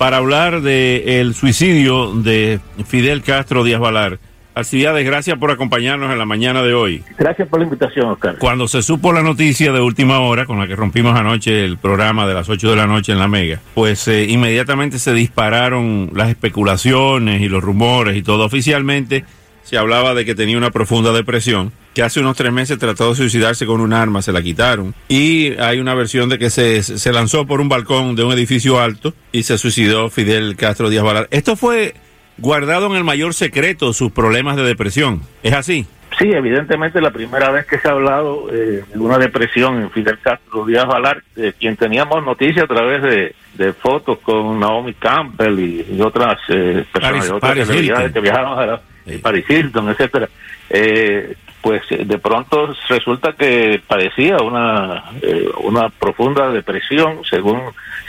para hablar del suicidio de Fidel Castro Díaz Valar. Alcibiades, gracias por acompañarnos en la mañana de hoy. Gracias por la invitación, Oscar. Cuando se supo la noticia de última hora, con la que rompimos anoche el programa de las 8 de la noche en la Mega, pues eh, inmediatamente se dispararon las especulaciones y los rumores y todo. Oficialmente se hablaba de que tenía una profunda depresión, que hace unos tres meses trató de suicidarse con un arma, se la quitaron. Y hay una versión de que se, se lanzó por un balcón de un edificio alto y se suicidó Fidel Castro Díaz Valar. Esto fue guardado en el mayor secreto sus problemas de depresión. ¿Es así? Sí, evidentemente la primera vez que se ha hablado eh, de una depresión en Fidel Castro Díaz Valar, eh, quien teníamos noticia a través de, de fotos con Naomi Campbell y, otras eh, personas, Paris- otras Paris que viajaron a la. Paris Hilton, etcétera. Eh, pues eh, de pronto resulta que padecía una eh, una profunda depresión según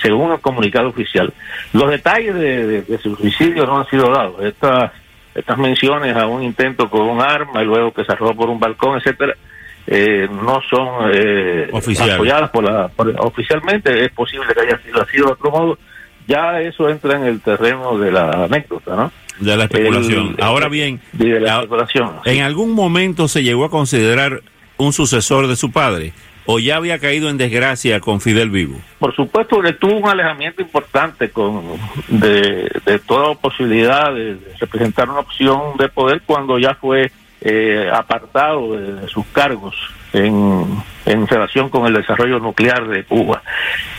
según el comunicado oficial. Los detalles de, de- de su suicidio no han sido dados. Estas estas menciones a un intento con un arma y luego que se arrojó por un balcón, etcétera, eh, no son eh, apoyadas por la por- oficialmente. Es posible que haya sido así de otro modo. Ya eso entra en el terreno de la anécdota, ¿no? De la especulación. El- Ahora bien, de la a- especulación. ¿en algún momento se llegó a considerar un sucesor de su padre? ¿O ya había caído en desgracia con Fidel vivo? Por supuesto, tuvo un alejamiento importante con de, de toda posibilidad de, de representar una opción de poder cuando ya fue eh, apartado de, de sus cargos en, en relación con el desarrollo nuclear de Cuba.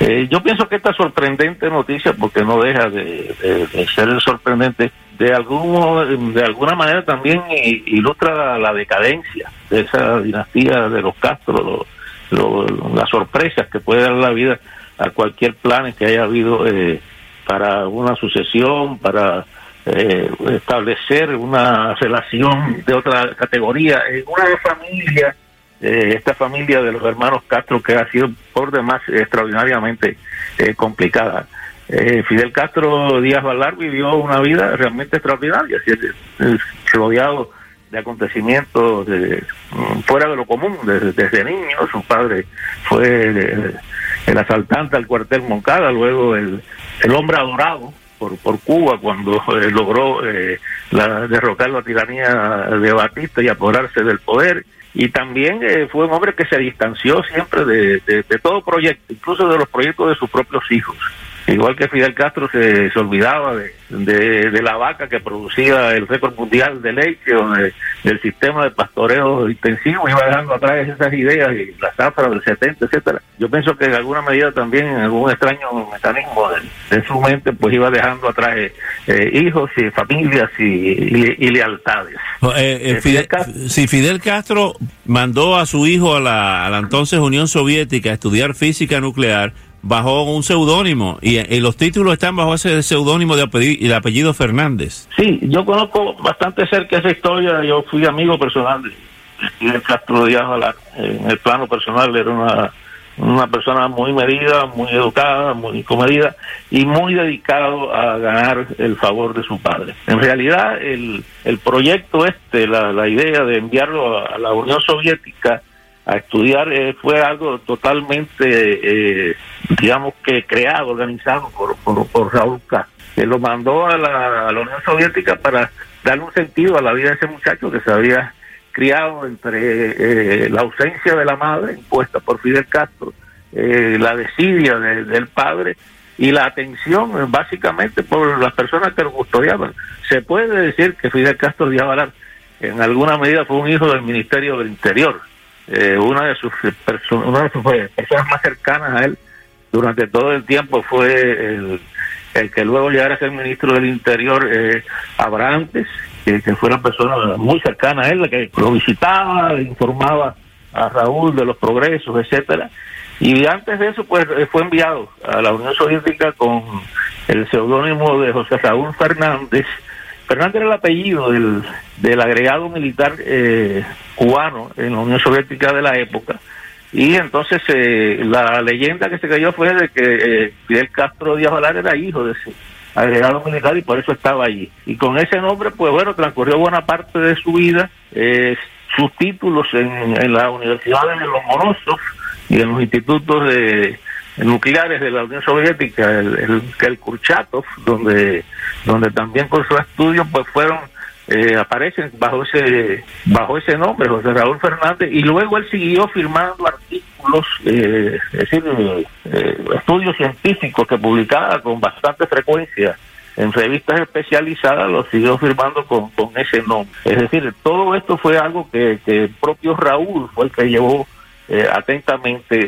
Eh, yo pienso que esta sorprendente noticia, porque no deja de, de- de ser sorprendente, de algún de alguna manera también ilustra la, la decadencia de esa dinastía de los Castro, lo- las sorpresas que puede dar la vida a cualquier plan que haya habido eh, para una sucesión, para eh, establecer una relación de otra categoría en una familia, eh, esta familia de los hermanos Castro que ha sido por demás extraordinariamente eh, complicada. Eh, Fidel Castro Díaz Valar vivió una vida realmente extraordinaria, así rodeado de acontecimientos de, mm, fuera de lo común desde, niño. Su padre fue eh, el asaltante al cuartel Moncada, luego el, el hombre adorado por, por Cuba cuando eh, logró eh, la, derrocar la tiranía de Batista y apoderarse del poder. Y también eh, fue un hombre que se distanció siempre de todo proyecto, incluso de los proyectos de sus propios hijos. Igual que Fidel Castro se, se olvidaba de, de- de la vaca que producía el récord mundial de leche o de- del sistema de pastoreo intensivo, iba dejando atrás esas ideas y la zafra del 70, etcétera. Yo pienso que en alguna medida también, en algún extraño mecanismo de, de su mente, pues iba dejando atrás eh, hijos y familias y, y- y lealtades. Eh, eh, Eh, Fidel, Fidel Castro. si Fidel Castro mandó a su hijo a la, a la entonces Unión Soviética a estudiar física nuclear bajo un seudónimo y, los títulos están bajo ese seudónimo de apellido, el apellido Fernández. Sí, yo conozco bastante cerca esa historia. Yo fui amigo personal de de Castro Díaz. En el plano personal era una, una persona muy medida, muy educada, muy comedida y muy dedicado a ganar el favor de su padre. En realidad, el, el proyecto este, la, la idea de enviarlo a la Unión Soviética a estudiar eh, fue algo totalmente, eh, digamos que creado, organizado por, por, Raúl Castro, que lo mandó a la, Unión Soviética para darle un sentido a la vida de ese muchacho que se había criado entre eh, la ausencia de la madre impuesta por Fidel Castro, eh, la desidia de- del padre y la atención eh, básicamente por las personas que lo custodiaban. Se puede decir que Fidel Castro Díaz en alguna medida fue un hijo del Ministerio del Interior. Eh, una de sus una eh, personas más cercanas a él durante todo el tiempo fue el, el que luego llegara a ser ministro del Interior, eh, Abrantes, que, que fue una persona muy cercana a él, la que lo visitaba, le informaba a Raúl de los progresos, etcétera. Y antes de eso, pues eh, fue enviado a la Unión Soviética con el seudónimo de José Raúl Fernández Fernández era el apellido del, agregado militar eh, cubano en la Unión Soviética de la época. Y entonces eh, la leyenda que se cayó fue de que eh, Fidel Castro Díaz Valar era hijo de ese agregado militar y por eso estaba allí. Y con ese nombre, pues bueno, transcurrió buena parte de su vida. sus títulos en, en la Universidad de los Morozov y en los institutos de nucleares de la Unión Soviética, el, el, el Kurchatov, donde, donde también con su estudio pues fueron eh, aparecen bajo ese bajo ese nombre José Raúl Fernández y luego él siguió firmando artículos eh, es decir eh, estudios científicos que publicaba con bastante frecuencia en revistas especializadas los siguió firmando con, con ese nombre. Es decir todo esto fue algo que, que el propio Raúl fue el que llevó atentamente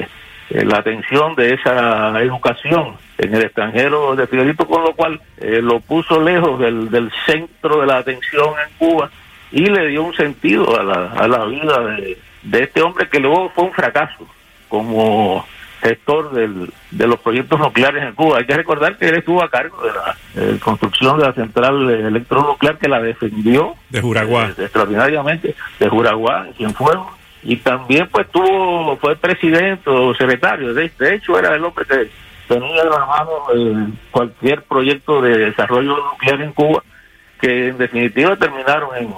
eh, la atención de esa educación en el extranjero de Fidelito, con lo cual eh, lo puso lejos del, del centro de la atención en Cuba y le dio un sentido a la, a la vida de, de este hombre que luego fue un fracaso como gestor del, de los proyectos nucleares en Cuba. Hay que recordar que él estuvo a cargo de la eh, construcción de la central electronuclear que la defendió de Juraguá. extraordinariamente, de Juraguá, en Cienfuegos y también pues tuvo fue presidente o secretario. De, de hecho era el hombre que tenía en la mano eh, cualquier proyecto de desarrollo nuclear en Cuba que en definitiva terminaron en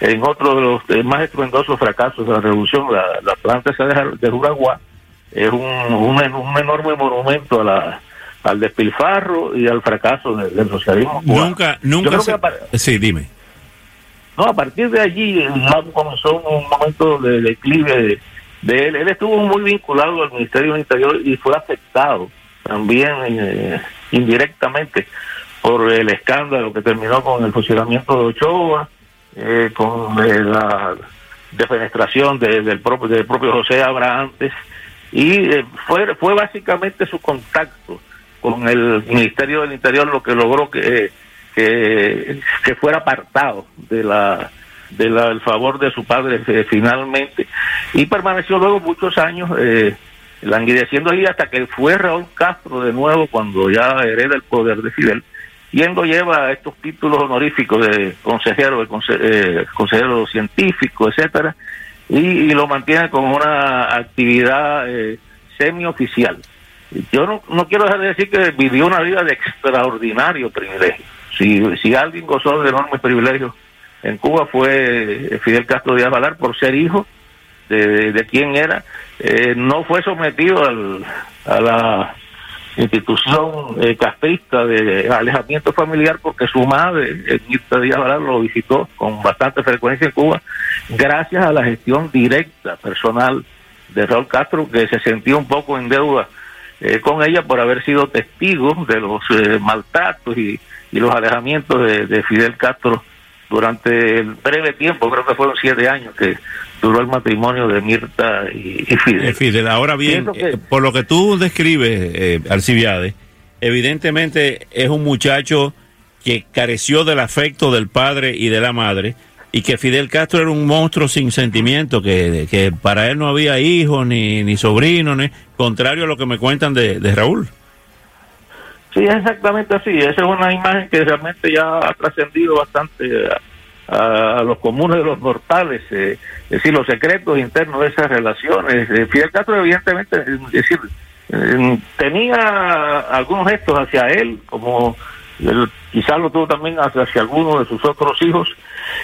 en otro de los más estruendosos fracasos de la revolución. La, la planta esa de, de Juraguá es un, un, un enorme monumento a la al despilfarro y al fracaso del, del socialismo cubano. nunca nunca se... sí dime no, a partir de allí comenzó un momento de declive de, él. Él estuvo muy vinculado al Ministerio del Interior y fue afectado también eh, indirectamente por el escándalo que terminó con el fusilamiento de Ochoa, eh, con eh, la defenestración del propio del propio José Abrahantes y fue fue básicamente su contacto con el Ministerio del Interior lo que logró que que, fuera apartado de la del favor de su padre eh, finalmente y permaneció luego muchos años eh, languideciendo ahí hasta que fue Raúl Castro de nuevo cuando ya hereda el poder de Fidel y lo lleva estos títulos honoríficos de consejero, de eh, consejero científico, etcétera, y, lo mantiene con una actividad eh, semioficial. Yo no, no quiero dejar de decir que vivió una vida de extraordinario privilegio si, si alguien gozó de enormes privilegios en Cuba fue Fidel Castro Díaz Valar por ser hijo de, de, quien era, eh, no fue sometido al, a la institución eh, castrista de alejamiento familiar porque su madre, Mirta Díaz Valar, lo visitó con bastante frecuencia en Cuba, gracias a la gestión directa, personal de Raúl Castro, que se sentía un poco en deuda eh, con ella por haber sido testigo de los eh, maltratos y y los alejamientos de, de, Fidel Castro durante el breve tiempo, creo que fueron siete años que duró el matrimonio de Mirta y, y Fidel. Fidel, ahora bien, que... eh, por lo que tú describes, eh, Alcibiades, evidentemente es un muchacho que careció del afecto del padre y de la madre, y que Fidel Castro era un monstruo sin sentimiento, que, que para él no había hijos ni, ni sobrinos, ni, contrario a lo que me cuentan de, de Raúl. Sí, es exactamente así. Esa es una imagen que realmente ya ha trascendido bastante a, los comunes de los mortales. Eh, es decir, los secretos internos de esas relaciones. Eh, Fidel Castro, evidentemente, es decir, eh, tenía algunos gestos hacia él, como quizás lo tuvo también hacia, hacia algunos de sus otros hijos.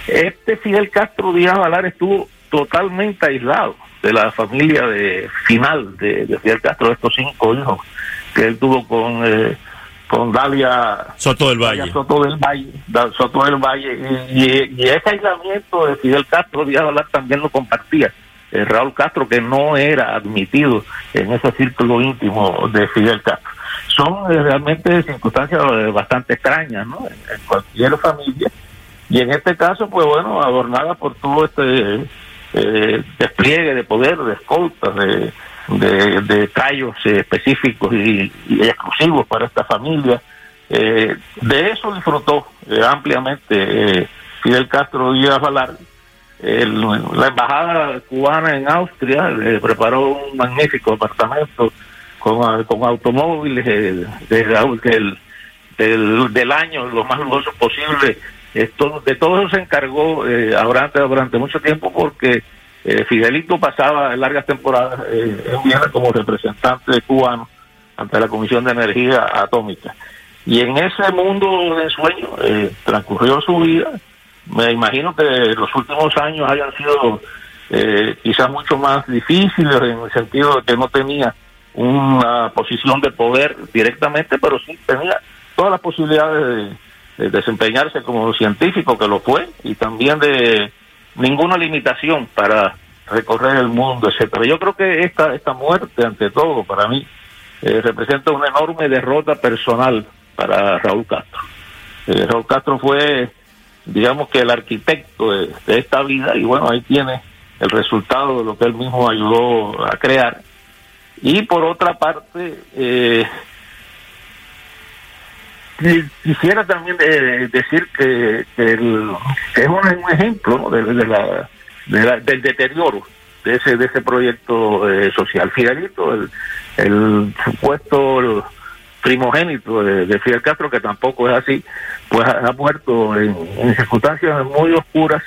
Este Fidel Castro Díaz Valar estuvo totalmente aislado de la familia de final de, de Fidel Castro, de estos cinco hijos que él tuvo con eh, con Dalia Soto del Valle. Soto del Valle, Soto del Valle y, y, y, ese aislamiento de Fidel Castro Díaz también lo compartía eh, Raúl Castro que no era admitido en ese círculo íntimo de Fidel Castro. Son eh, realmente circunstancias eh, bastante extrañas, ¿no? En, en, cualquier familia y en este caso, pues bueno, adornada por todo este eh, despliegue de poder, de escoltas, de de, de callos eh, específicos y, exclusivos para esta familia. Eh, de eso disfrutó eh, ampliamente Fidel Castro Díaz Valar. El, la embajada cubana en Austria preparó un magnífico apartamento con, con automóviles de, de, del, del año lo más lujoso posible. Esto, de todo eso se encargó eh, durante mucho tiempo porque eh, Fidelito pasaba largas temporadas eh, en Viena como representante cubano ante la Comisión de Energía Atómica. Y en ese mundo de ensueño eh, transcurrió su vida. Me imagino que los últimos años hayan sido eh, quizás mucho más difíciles en el sentido de que no tenía una posición de poder directamente, pero sí tenía todas las posibilidades de, de desempeñarse como científico, que lo fue, y también de ninguna limitación para recorrer el mundo, etcétera. Yo creo que esta esta muerte, ante todo, para mí, eh, representa una enorme derrota personal para Raúl Castro. Eh, Raúl Castro fue, digamos que el arquitecto de, de, esta vida y bueno, ahí tiene el resultado de lo que él mismo ayudó a crear. Y por otra parte, eh, quisiera también de, decir que, que, el, es un, ejemplo de, la, del deterioro de ese de ese proyecto eh, social. Fidelito, el, supuesto primogénito de, de, Fidel Castro, que tampoco es así, pues ha, muerto en, en, circunstancias muy oscuras.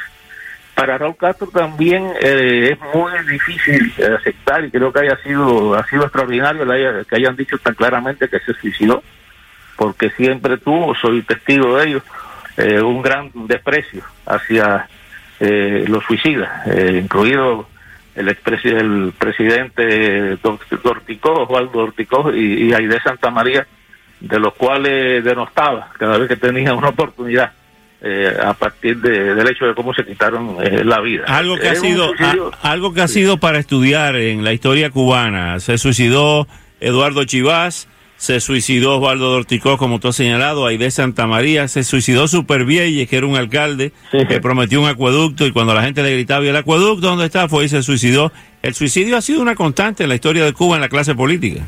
Para Raúl Castro también eh, es muy difícil aceptar y creo que haya sido ha sido extraordinario que hayan dicho tan claramente que se suicidó, porque siempre tuvo, soy testigo de ello, eh, un gran desprecio hacia eh, los suicidas, incluido el, expresidente, el presidente Dorticó, Osvaldo Dorticó y, y Aide Santa María, de los cuales denostaba cada vez que tenía una oportunidad. Eh, a partir de, del hecho de cómo se quitaron eh, la vida. Algo que, ha sido, a, algo que ha sido para estudiar en la historia cubana. Se suicidó Eduardo Chivás, se suicidó Osvaldo Dorticó, como tú has señalado, Aide Santa María, se suicidó Supervielle, que era un alcalde sí. que prometió un acueducto y cuando la gente le gritaba, ¿y el acueducto dónde está? Fue y se suicidó. El suicidio ha sido una constante en la historia de Cuba en la clase política.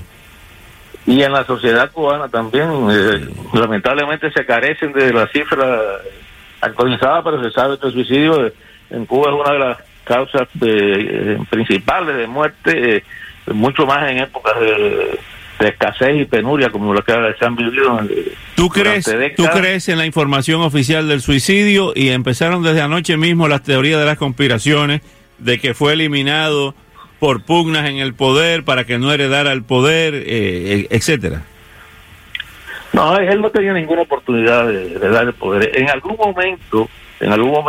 Y en la sociedad cubana también, eh, lamentablemente se carecen de la cifra actualizada, pero se sabe que el suicidio en Cuba es una de las causas de, eh, principales de muerte, eh, mucho más en épocas de de escasez y penuria como lo que se han vivido. ¿Tú crees, ¿Tú crees en la información oficial del suicidio y empezaron desde anoche mismo las teorías de las conspiraciones de que fue eliminado por pugnas en el poder para que no heredara el poder, eh, etcétera? No, él no tenía ninguna oportunidad de, de dar el poder. En algún momento, en algún momento